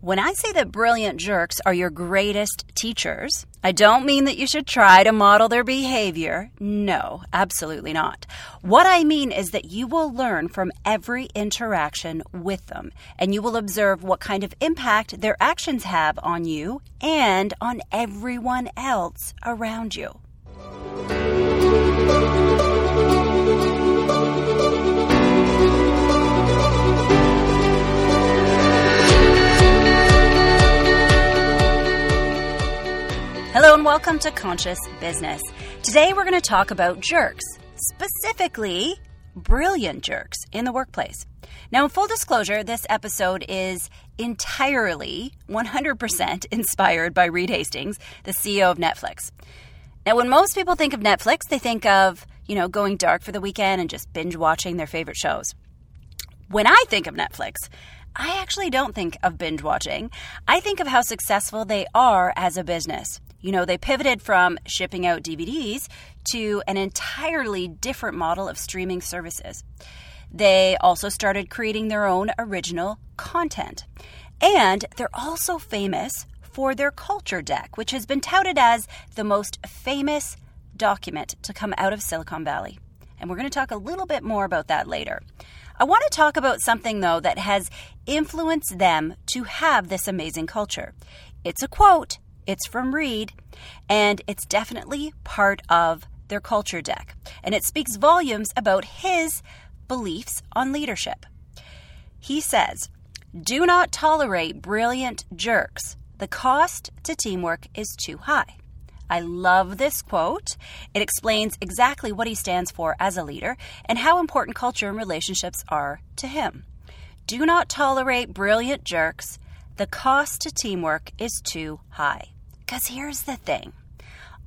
When I say that brilliant jerks are your greatest teachers, I don't mean that you should try to model their behavior. No, absolutely not. What I mean is that you will learn from every interaction with them, and you will observe what kind of impact their actions have on you and on everyone else around you. Hello and welcome to Conscious Business. Today we're going to talk about jerks, specifically brilliant jerks in the workplace. Now, in full disclosure, this episode is entirely 100% inspired by Reed Hastings, the CEO of Netflix. Now, when most people think of Netflix, they think of, you know, going dark for the weekend and just binge watching their favorite shows. When I think of Netflix, I actually don't think of binge watching. I think of how successful they are as a business. You know, they pivoted from shipping out DVDs to an entirely different model of streaming services. They also started creating their own original content. And they're also famous for their culture deck, which has been touted as the most famous document to come out of Silicon Valley. And we're going to talk a little bit more about that later. I want to talk about something, though, that has influenced them to have this amazing culture. It's a quote it's from Reed, and it's definitely part of their culture deck. And it speaks volumes about his beliefs on leadership. He says, Do not tolerate brilliant jerks. The cost to teamwork is too high. I love this quote. It explains exactly what he stands for as a leader and how important culture and relationships are to him. Do not tolerate brilliant jerks. The cost to teamwork is too high. Because here's the thing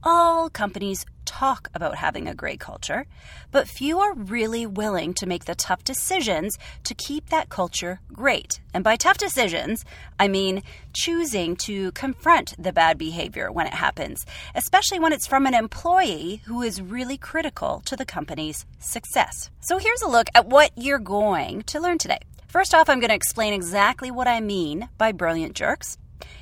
all companies talk about having a great culture, but few are really willing to make the tough decisions to keep that culture great. And by tough decisions, I mean choosing to confront the bad behavior when it happens, especially when it's from an employee who is really critical to the company's success. So here's a look at what you're going to learn today. First off, I'm going to explain exactly what I mean by brilliant jerks.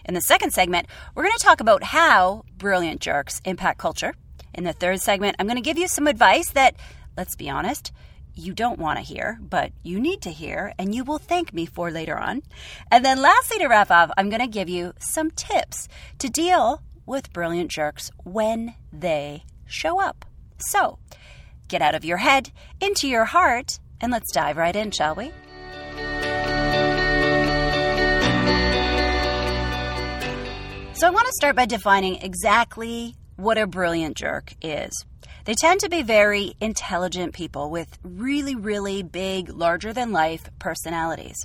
In the second segment, we're going to talk about how brilliant jerks impact culture. In the third segment, I'm going to give you some advice that, let's be honest, you don't want to hear, but you need to hear, and you will thank me for later on. And then, lastly, to wrap up, I'm going to give you some tips to deal with brilliant jerks when they show up. So, get out of your head, into your heart, and let's dive right in, shall we? So I want to start by defining exactly what a brilliant jerk is. They tend to be very intelligent people with really, really big, larger than life personalities.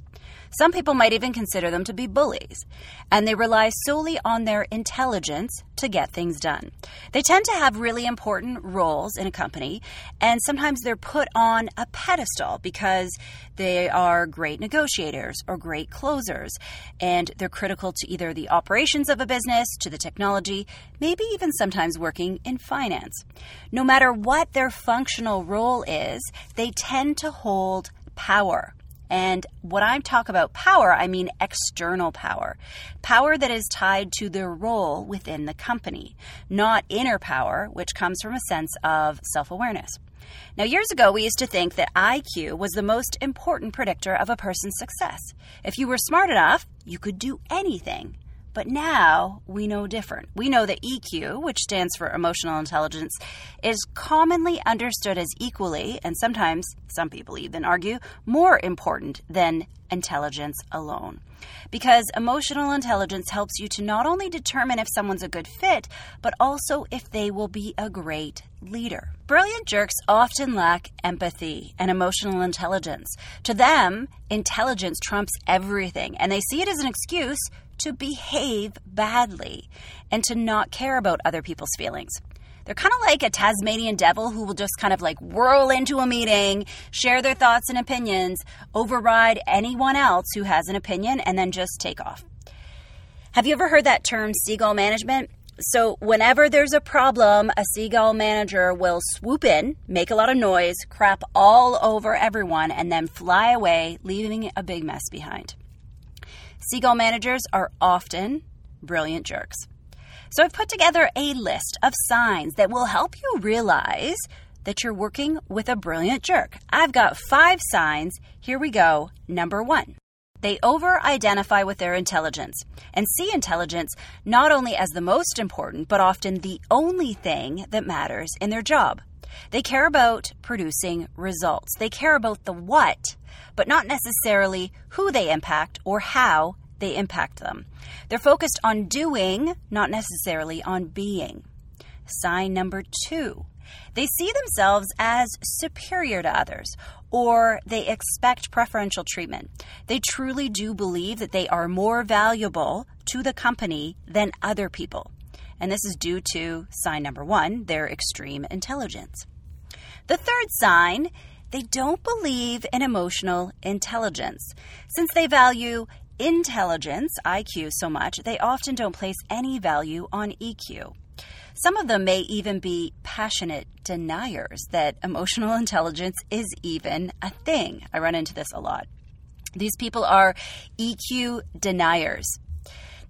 Some people might even consider them to be bullies, and they rely solely on their intelligence to get things done. They tend to have really important roles in a company, and sometimes they're put on a pedestal because they are great negotiators or great closers, and they're critical to either the operations of a business, to the technology, maybe even sometimes working in finance. No matter what their functional role is, they tend to hold power. And when I talk about power, I mean external power. Power that is tied to their role within the company, not inner power, which comes from a sense of self awareness. Now, years ago, we used to think that IQ was the most important predictor of a person's success. If you were smart enough, you could do anything. But now we know different. We know that EQ, which stands for emotional intelligence, is commonly understood as equally, and sometimes some people even argue, more important than intelligence alone. Because emotional intelligence helps you to not only determine if someone's a good fit, but also if they will be a great leader. Brilliant jerks often lack empathy and emotional intelligence. To them, intelligence trumps everything, and they see it as an excuse to behave badly and to not care about other people's feelings. They're kind of like a Tasmanian devil who will just kind of like whirl into a meeting, share their thoughts and opinions, override anyone else who has an opinion, and then just take off. Have you ever heard that term seagull management? So, whenever there's a problem, a seagull manager will swoop in, make a lot of noise, crap all over everyone, and then fly away, leaving a big mess behind. Seagull managers are often brilliant jerks. So I've put together a list of signs that will help you realize that you're working with a brilliant jerk. I've got five signs. Here we go. Number one. They over identify with their intelligence and see intelligence not only as the most important, but often the only thing that matters in their job. They care about producing results. They care about the what, but not necessarily who they impact or how they impact them. They're focused on doing, not necessarily on being. Sign number two they see themselves as superior to others, or they expect preferential treatment. They truly do believe that they are more valuable to the company than other people. And this is due to sign number one, their extreme intelligence. The third sign, they don't believe in emotional intelligence. Since they value intelligence, IQ, so much, they often don't place any value on EQ. Some of them may even be passionate deniers that emotional intelligence is even a thing. I run into this a lot. These people are EQ deniers.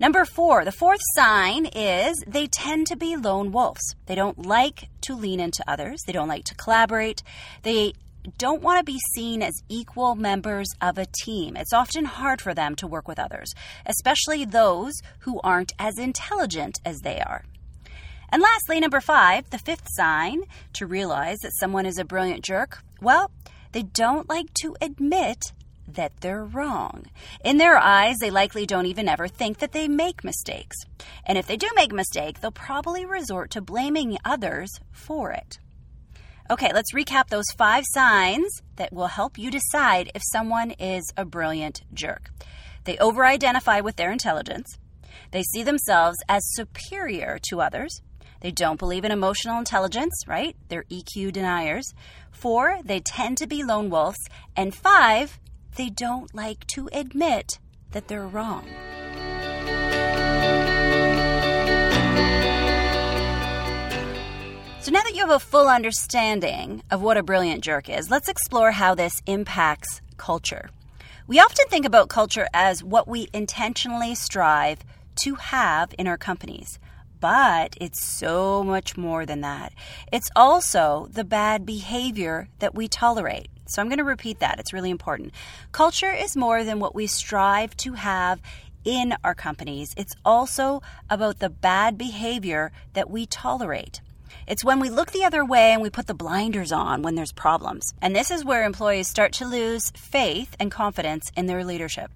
Number four, the fourth sign is they tend to be lone wolves. They don't like to lean into others, they don't like to collaborate, they don't want to be seen as equal members of a team. It's often hard for them to work with others, especially those who aren't as intelligent as they are. And lastly, number five, the fifth sign to realize that someone is a brilliant jerk, well, they don't like to admit that they're wrong. In their eyes, they likely don't even ever think that they make mistakes. And if they do make a mistake, they'll probably resort to blaming others for it. Okay, let's recap those five signs that will help you decide if someone is a brilliant jerk. They over identify with their intelligence. They see themselves as superior to others. They don't believe in emotional intelligence, right? They're EQ deniers. Four, they tend to be lone wolves. And five, they don't like to admit that they're wrong. So now that you have a full understanding of what a brilliant jerk is, let's explore how this impacts culture. We often think about culture as what we intentionally strive to have in our companies. But it's so much more than that. It's also the bad behavior that we tolerate. So I'm going to repeat that. It's really important. Culture is more than what we strive to have in our companies, it's also about the bad behavior that we tolerate. It's when we look the other way and we put the blinders on when there's problems. And this is where employees start to lose faith and confidence in their leadership.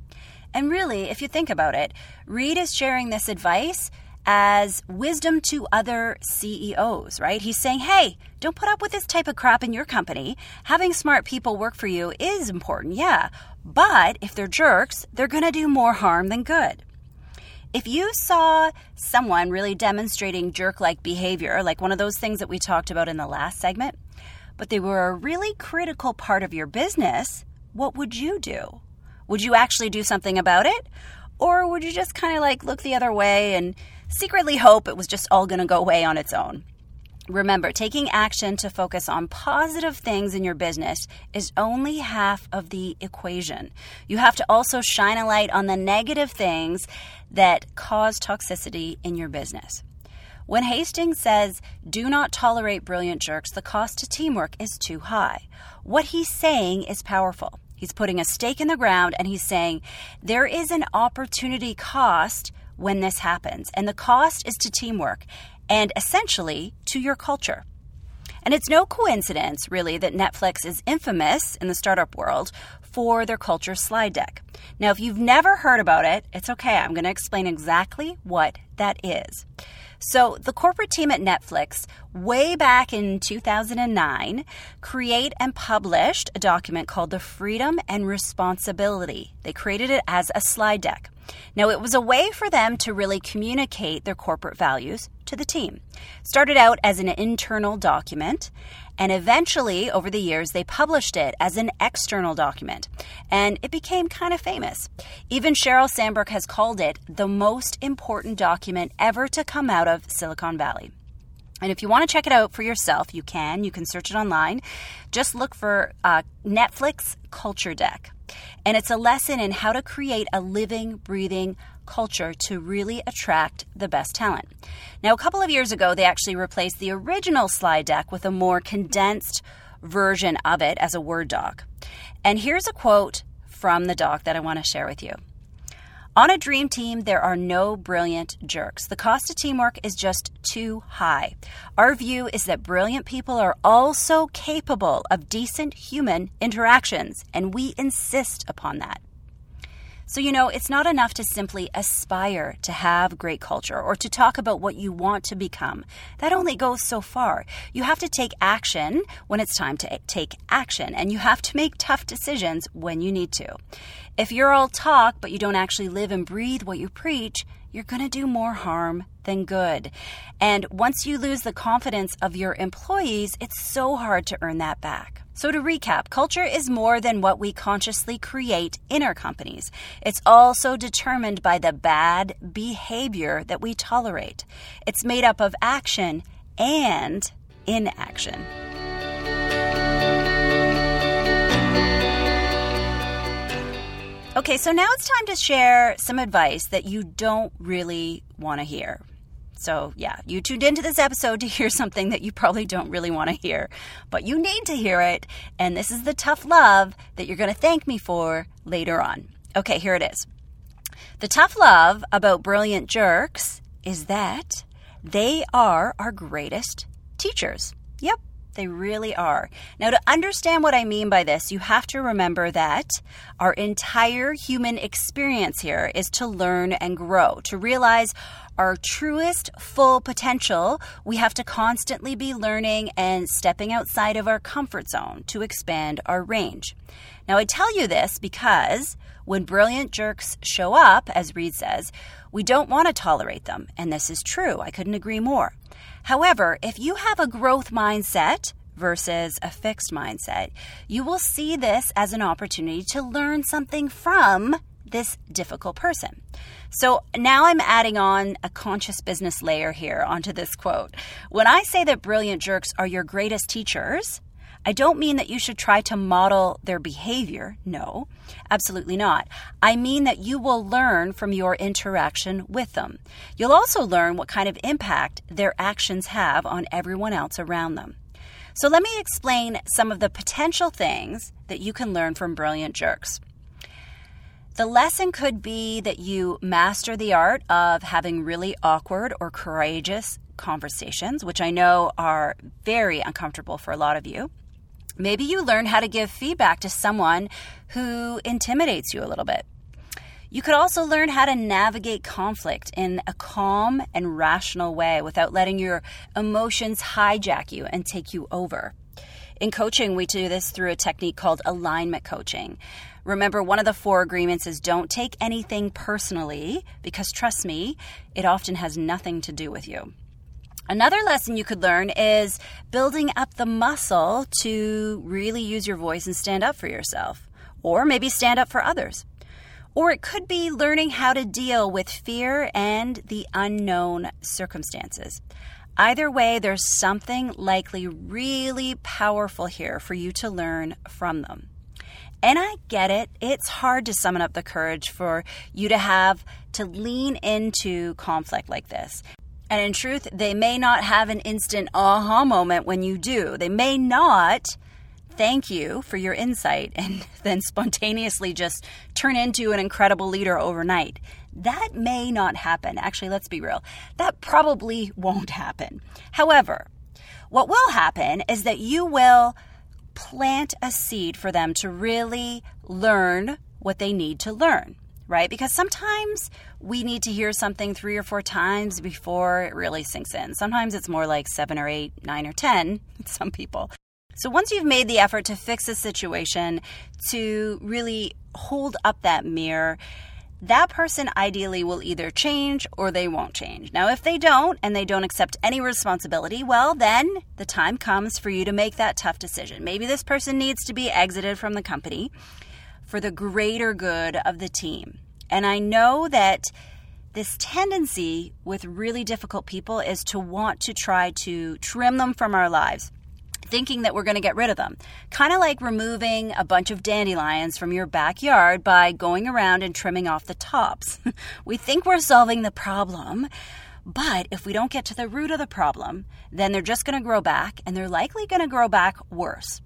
And really, if you think about it, Reed is sharing this advice as wisdom to other CEOs, right? He's saying, hey, don't put up with this type of crap in your company. Having smart people work for you is important, yeah. But if they're jerks, they're going to do more harm than good. If you saw someone really demonstrating jerk like behavior, like one of those things that we talked about in the last segment, but they were a really critical part of your business, what would you do? Would you actually do something about it? Or would you just kind of like look the other way and secretly hope it was just all going to go away on its own. Remember, taking action to focus on positive things in your business is only half of the equation. You have to also shine a light on the negative things that cause toxicity in your business. When Hastings says, do not tolerate brilliant jerks, the cost to teamwork is too high. What he's saying is powerful. He's putting a stake in the ground and he's saying, there is an opportunity cost when this happens. And the cost is to teamwork and essentially to your culture. And it's no coincidence, really, that Netflix is infamous in the startup world for their culture slide deck. Now, if you've never heard about it, it's okay. I'm going to explain exactly what that is. So, the corporate team at Netflix, way back in 2009, create and published a document called the Freedom and Responsibility. They created it as a slide deck. Now, it was a way for them to really communicate their corporate values to the team. Started out as an internal document, and eventually, over the years, they published it as an external document, and it became kind of famous. Even Sheryl Sandberg has called it the most important document ever to come out of Silicon Valley. And if you want to check it out for yourself, you can. You can search it online. Just look for uh, Netflix Culture Deck. And it's a lesson in how to create a living, breathing culture to really attract the best talent. Now, a couple of years ago, they actually replaced the original slide deck with a more condensed version of it as a Word doc. And here's a quote from the doc that I want to share with you. On a dream team, there are no brilliant jerks. The cost of teamwork is just too high. Our view is that brilliant people are also capable of decent human interactions, and we insist upon that. So, you know, it's not enough to simply aspire to have great culture or to talk about what you want to become. That only goes so far. You have to take action when it's time to take action, and you have to make tough decisions when you need to. If you're all talk, but you don't actually live and breathe what you preach, you're going to do more harm than good. And once you lose the confidence of your employees, it's so hard to earn that back. So, to recap, culture is more than what we consciously create in our companies. It's also determined by the bad behavior that we tolerate. It's made up of action and inaction. Okay, so now it's time to share some advice that you don't really want to hear. So, yeah, you tuned into this episode to hear something that you probably don't really want to hear, but you need to hear it. And this is the tough love that you're going to thank me for later on. Okay, here it is. The tough love about brilliant jerks is that they are our greatest teachers. Yep, they really are. Now, to understand what I mean by this, you have to remember that our entire human experience here is to learn and grow, to realize our truest full potential, we have to constantly be learning and stepping outside of our comfort zone to expand our range. Now, I tell you this because when brilliant jerks show up, as Reed says, we don't want to tolerate them. And this is true. I couldn't agree more. However, if you have a growth mindset, versus a fixed mindset, you will see this as an opportunity to learn something from this difficult person. So now I'm adding on a conscious business layer here onto this quote. When I say that brilliant jerks are your greatest teachers, I don't mean that you should try to model their behavior. No, absolutely not. I mean that you will learn from your interaction with them. You'll also learn what kind of impact their actions have on everyone else around them. So, let me explain some of the potential things that you can learn from brilliant jerks. The lesson could be that you master the art of having really awkward or courageous conversations, which I know are very uncomfortable for a lot of you. Maybe you learn how to give feedback to someone who intimidates you a little bit. You could also learn how to navigate conflict in a calm and rational way without letting your emotions hijack you and take you over. In coaching, we do this through a technique called alignment coaching. Remember, one of the four agreements is don't take anything personally because trust me, it often has nothing to do with you. Another lesson you could learn is building up the muscle to really use your voice and stand up for yourself, or maybe stand up for others. Or it could be learning how to deal with fear and the unknown circumstances. Either way, there's something likely really powerful here for you to learn from them. And I get it. It's hard to summon up the courage for you to have to lean into conflict like this. And in truth, they may not have an instant aha moment when you do. They may not thank you for your insight and then spontaneously just turn into an incredible leader overnight. That may not happen. Actually, let's be real. That probably won't happen. However, what will happen is that you will plant a seed for them to really learn what they need to learn right? Because sometimes we need to hear something three or four times before it really sinks in. Sometimes it's more like seven or eight, nine or 10, some people. So once you've made the effort to fix a situation, to really hold up that mirror, that person ideally will either change or they won't change. Now, if they don't and they don't accept any responsibility, well, then the time comes for you to make that tough decision. Maybe this person needs to be exited from the company for the greater good of the team. And I know that this tendency with really difficult people is to want to try to trim them from our lives. thinking that we're going to get rid of them. Kind of like removing a bunch of dandelions from your backyard by going around and trimming off the tops. we think we're solving the problem, but if we don't get to the root of the problem, then they're just going to grow back and they're likely going to grow back worse.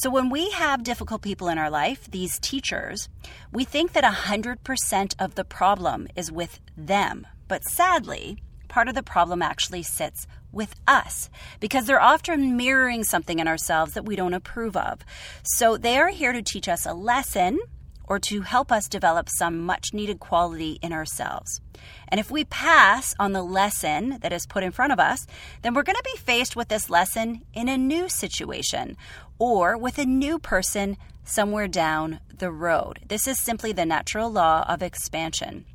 So when we have difficult people in our life, these teachers, we think that 100% of the problem is with them. But sadly, part of the problem actually sits with us because they're often mirroring something in ourselves that we don't approve of. So they are here to teach us a lesson or to help us develop some much needed quality in ourselves. And if we pass on the lesson that is put in front of us, then we're going to be faced with this lesson in a new situation or with a new person somewhere down the road. This is simply the natural law of expansion.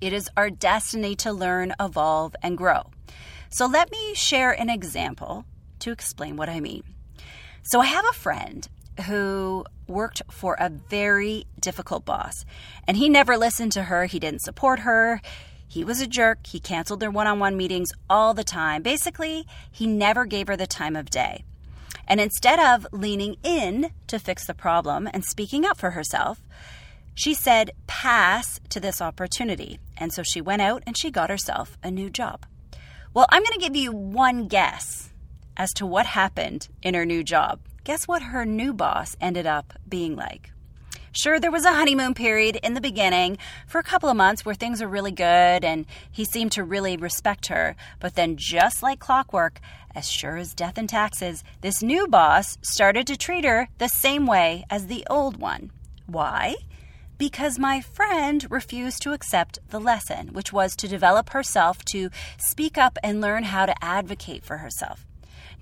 It is our destiny to learn, evolve, and grow. So let me share an example to explain what I mean. So I have a friend who worked for a very difficult boss, and he never listened to her, he didn't support her. He was a jerk. He canceled their one on one meetings all the time. Basically, he never gave her the time of day. And instead of leaning in to fix the problem and speaking up for herself, she said pass to this opportunity. And so she went out and she got herself a new job. Well, I'm going to give you one guess as to what happened in her new job. Guess what her new boss ended up being like? Sure, there was a honeymoon period in the beginning for a couple of months where things were really good and he seemed to really respect her. But then, just like clockwork, as sure as death and taxes, this new boss started to treat her the same way as the old one. Why? Because my friend refused to accept the lesson, which was to develop herself to speak up and learn how to advocate for herself.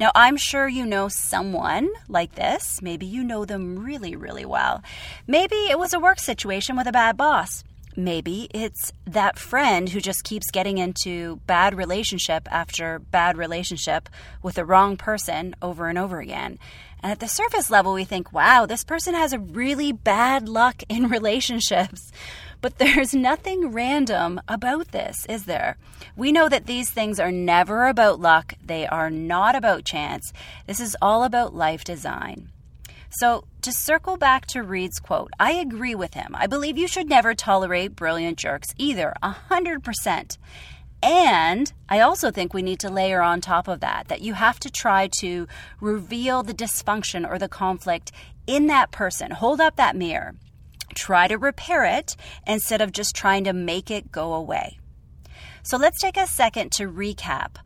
Now, I'm sure you know someone like this. Maybe you know them really, really well. Maybe it was a work situation with a bad boss. Maybe it's that friend who just keeps getting into bad relationship after bad relationship with the wrong person over and over again. And at the surface level, we think, wow, this person has a really bad luck in relationships. But there's nothing random about this, is there? We know that these things are never about luck, they are not about chance. This is all about life design. So, to circle back to Reed's quote, I agree with him. I believe you should never tolerate brilliant jerks either, 100%. And I also think we need to layer on top of that that you have to try to reveal the dysfunction or the conflict in that person. Hold up that mirror try to repair it instead of just trying to make it go away. So let's take a second to recap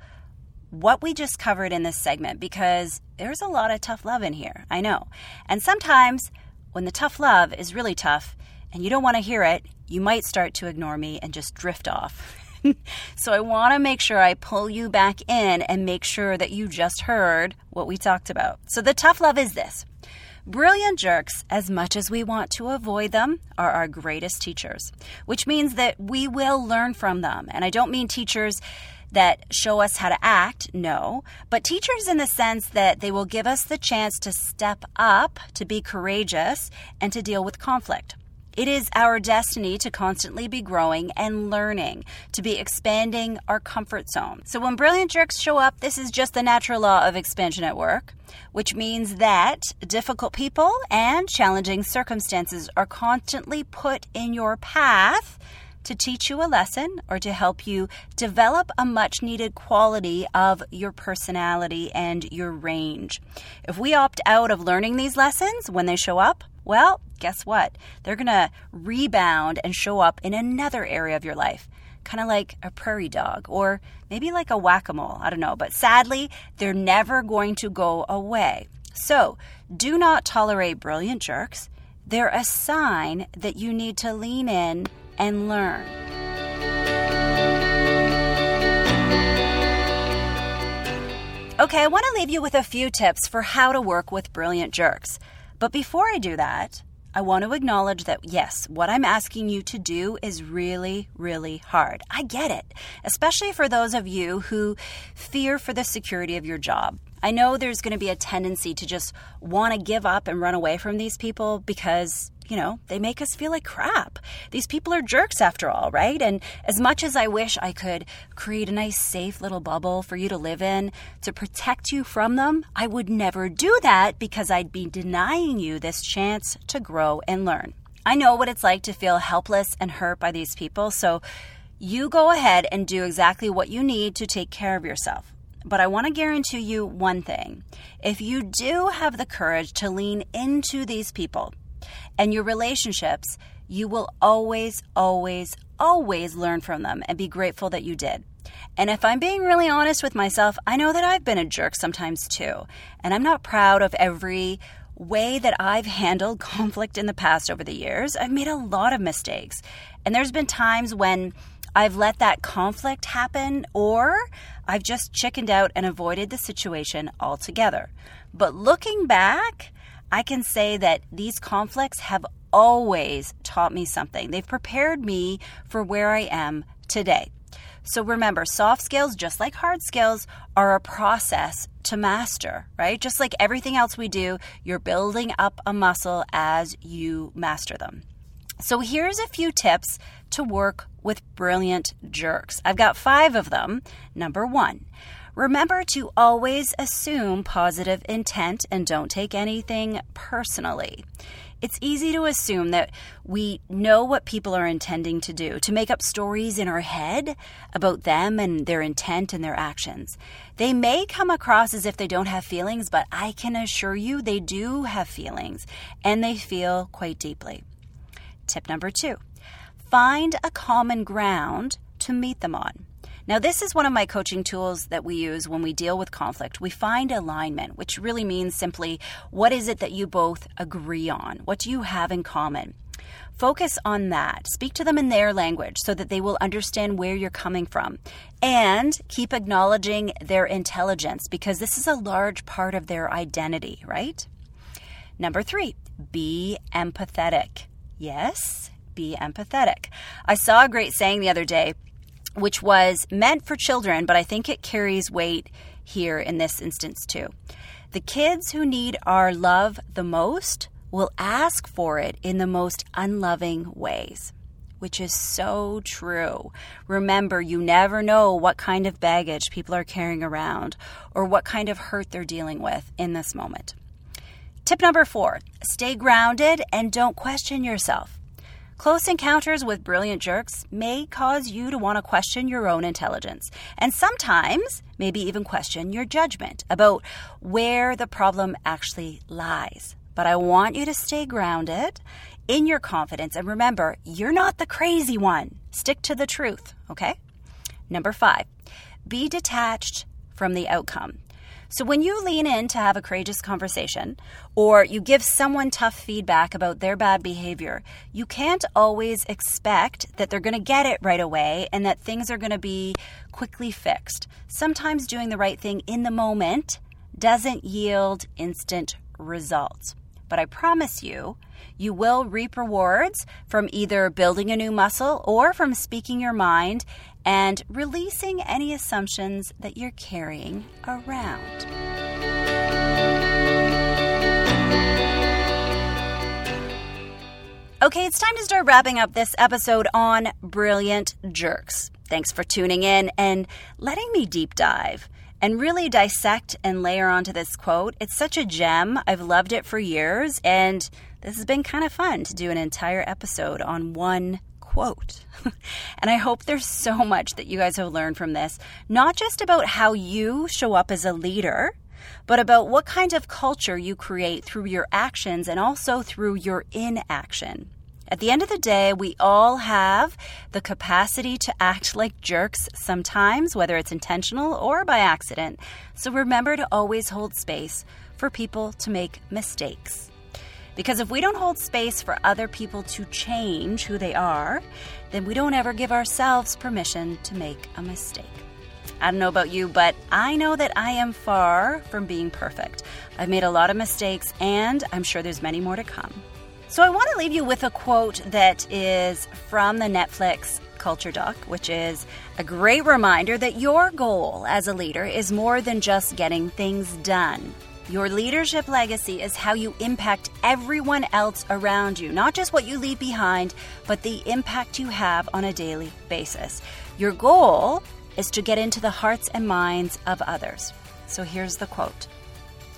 what we just covered in this segment because there's a lot of tough love in here. I know. And sometimes when the tough love is really tough and you don't want to hear it, you might start to ignore me and just drift off. so I want to make sure I pull you back in and make sure that you just heard what we talked about. So the tough love is this Brilliant jerks, as much as we want to avoid them, are our greatest teachers, which means that we will learn from them. And I don't mean teachers that show us how to act, no, but teachers in the sense that they will give us the chance to step up, to be courageous, and to deal with conflict. It is our destiny to constantly be growing and learning, to be expanding our comfort zone. So when brilliant jerks show up, this is just the natural law of expansion at work, which means that difficult people and challenging circumstances are constantly put in your path to teach you a lesson or to help you develop a much needed quality of your personality and your range. If we opt out of learning these lessons when they show up, well, guess what? They're going to rebound and show up in another area of your life, kind of like a prairie dog or maybe like a whack a mole. I don't know. But sadly, they're never going to go away. So do not tolerate brilliant jerks. They're a sign that you need to lean in and learn. Okay, I want to leave you with a few tips for how to work with brilliant jerks. But before I do that, I want to acknowledge that yes, what I'm asking you to do is really, really hard. I get it, especially for those of you who fear for the security of your job. I know there's going to be a tendency to just want to give up and run away from these people because you know, they make us feel like crap. These people are jerks after all, right? And as much as I wish I could create a nice, safe little bubble for you to live in to protect you from them, I would never do that because I'd be denying you this chance to grow and learn. I know what it's like to feel helpless and hurt by these people, so you go ahead and do exactly what you need to take care of yourself. But I want to guarantee you one thing. If you do have the courage to lean into these people, and your relationships, you will always, always, always learn from them and be grateful that you did. And if I'm being really honest with myself, I know that I've been a jerk sometimes too. And I'm not proud of every way that I've handled conflict in the past over the years. I've made a lot of mistakes. And there's been times when I've let that conflict happen or I've just chickened out and avoided the situation altogether. But looking back, I can say that these conflicts have always taught me something. They've prepared me for where I am today. So remember, soft skills, just like hard skills, are a process to master, right? Just like everything else we do, you're building up a muscle as you master them. So here's a few tips to work with brilliant jerks. I've got five of them. Number one, Remember to always assume positive intent and don't take anything personally. It's easy to assume that we know what people are intending to do, to make up stories in our head about them and their intent and their actions. They may come across as if they don't have feelings, but I can assure you they do have feelings and they feel quite deeply. Tip number two find a common ground to meet them on. Now, this is one of my coaching tools that we use when we deal with conflict. We find alignment, which really means simply what is it that you both agree on? What do you have in common? Focus on that. Speak to them in their language so that they will understand where you're coming from. And keep acknowledging their intelligence because this is a large part of their identity, right? Number three, be empathetic. Yes, be empathetic. I saw a great saying the other day which was meant for children, but I think it carries weight here in this instance too. The kids who need our love the most will ask for it in the most unloving ways, which is so true. Remember, you never know what kind of baggage people are carrying around or what kind of hurt they're dealing with in this moment. Tip number four stay grounded and don't question yourself. Close encounters with brilliant jerks may cause you to want to question your own intelligence, and sometimes maybe even question your judgment about where the problem actually lies. But I want you to stay grounded in your confidence and remember, you're not the crazy one. Stick to the truth, okay? Number five, be detached from the outcome. So when you lean in to have a courageous conversation or you give someone tough feedback about their bad behavior, you can't always expect that they're going to get it right away and that things are going to be quickly fixed. Sometimes doing the right thing in the moment doesn't yield instant results. But I promise you, you will reap rewards from either building a new muscle or from speaking your mind and releasing any assumptions that you're carrying around. Okay, it's time to start wrapping up this episode on Brilliant Jerks. Thanks for tuning in and letting me deep dive and really dissect and layer onto this quote. It's such a gem. I've loved it for years, and this has been kind of fun to do an entire episode on one quote. and I hope there's so much that you guys have learned from this, not just about how you show up as a leader, but about what kind of culture you create through your actions and also through your inaction. At the end of the day, we all have the capacity to act like jerks sometimes, whether it's intentional or by accident. So remember to always hold space for people to make mistakes. Because if we don't hold space for other people to change who they are, then we don't ever give ourselves permission to make a mistake. I don't know about you, but I know that I am far from being perfect. I've made a lot of mistakes, and I'm sure there's many more to come. So I want to leave you with a quote that is from the Netflix Culture Doc, which is a great reminder that your goal as a leader is more than just getting things done. Your leadership legacy is how you impact everyone else around you, not just what you leave behind, but the impact you have on a daily basis. Your goal is to get into the hearts and minds of others. So here's the quote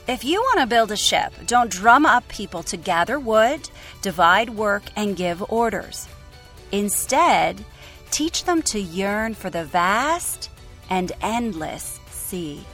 If you want to build a ship, don't drum up people to gather wood, divide work, and give orders. Instead, teach them to yearn for the vast and endless sea.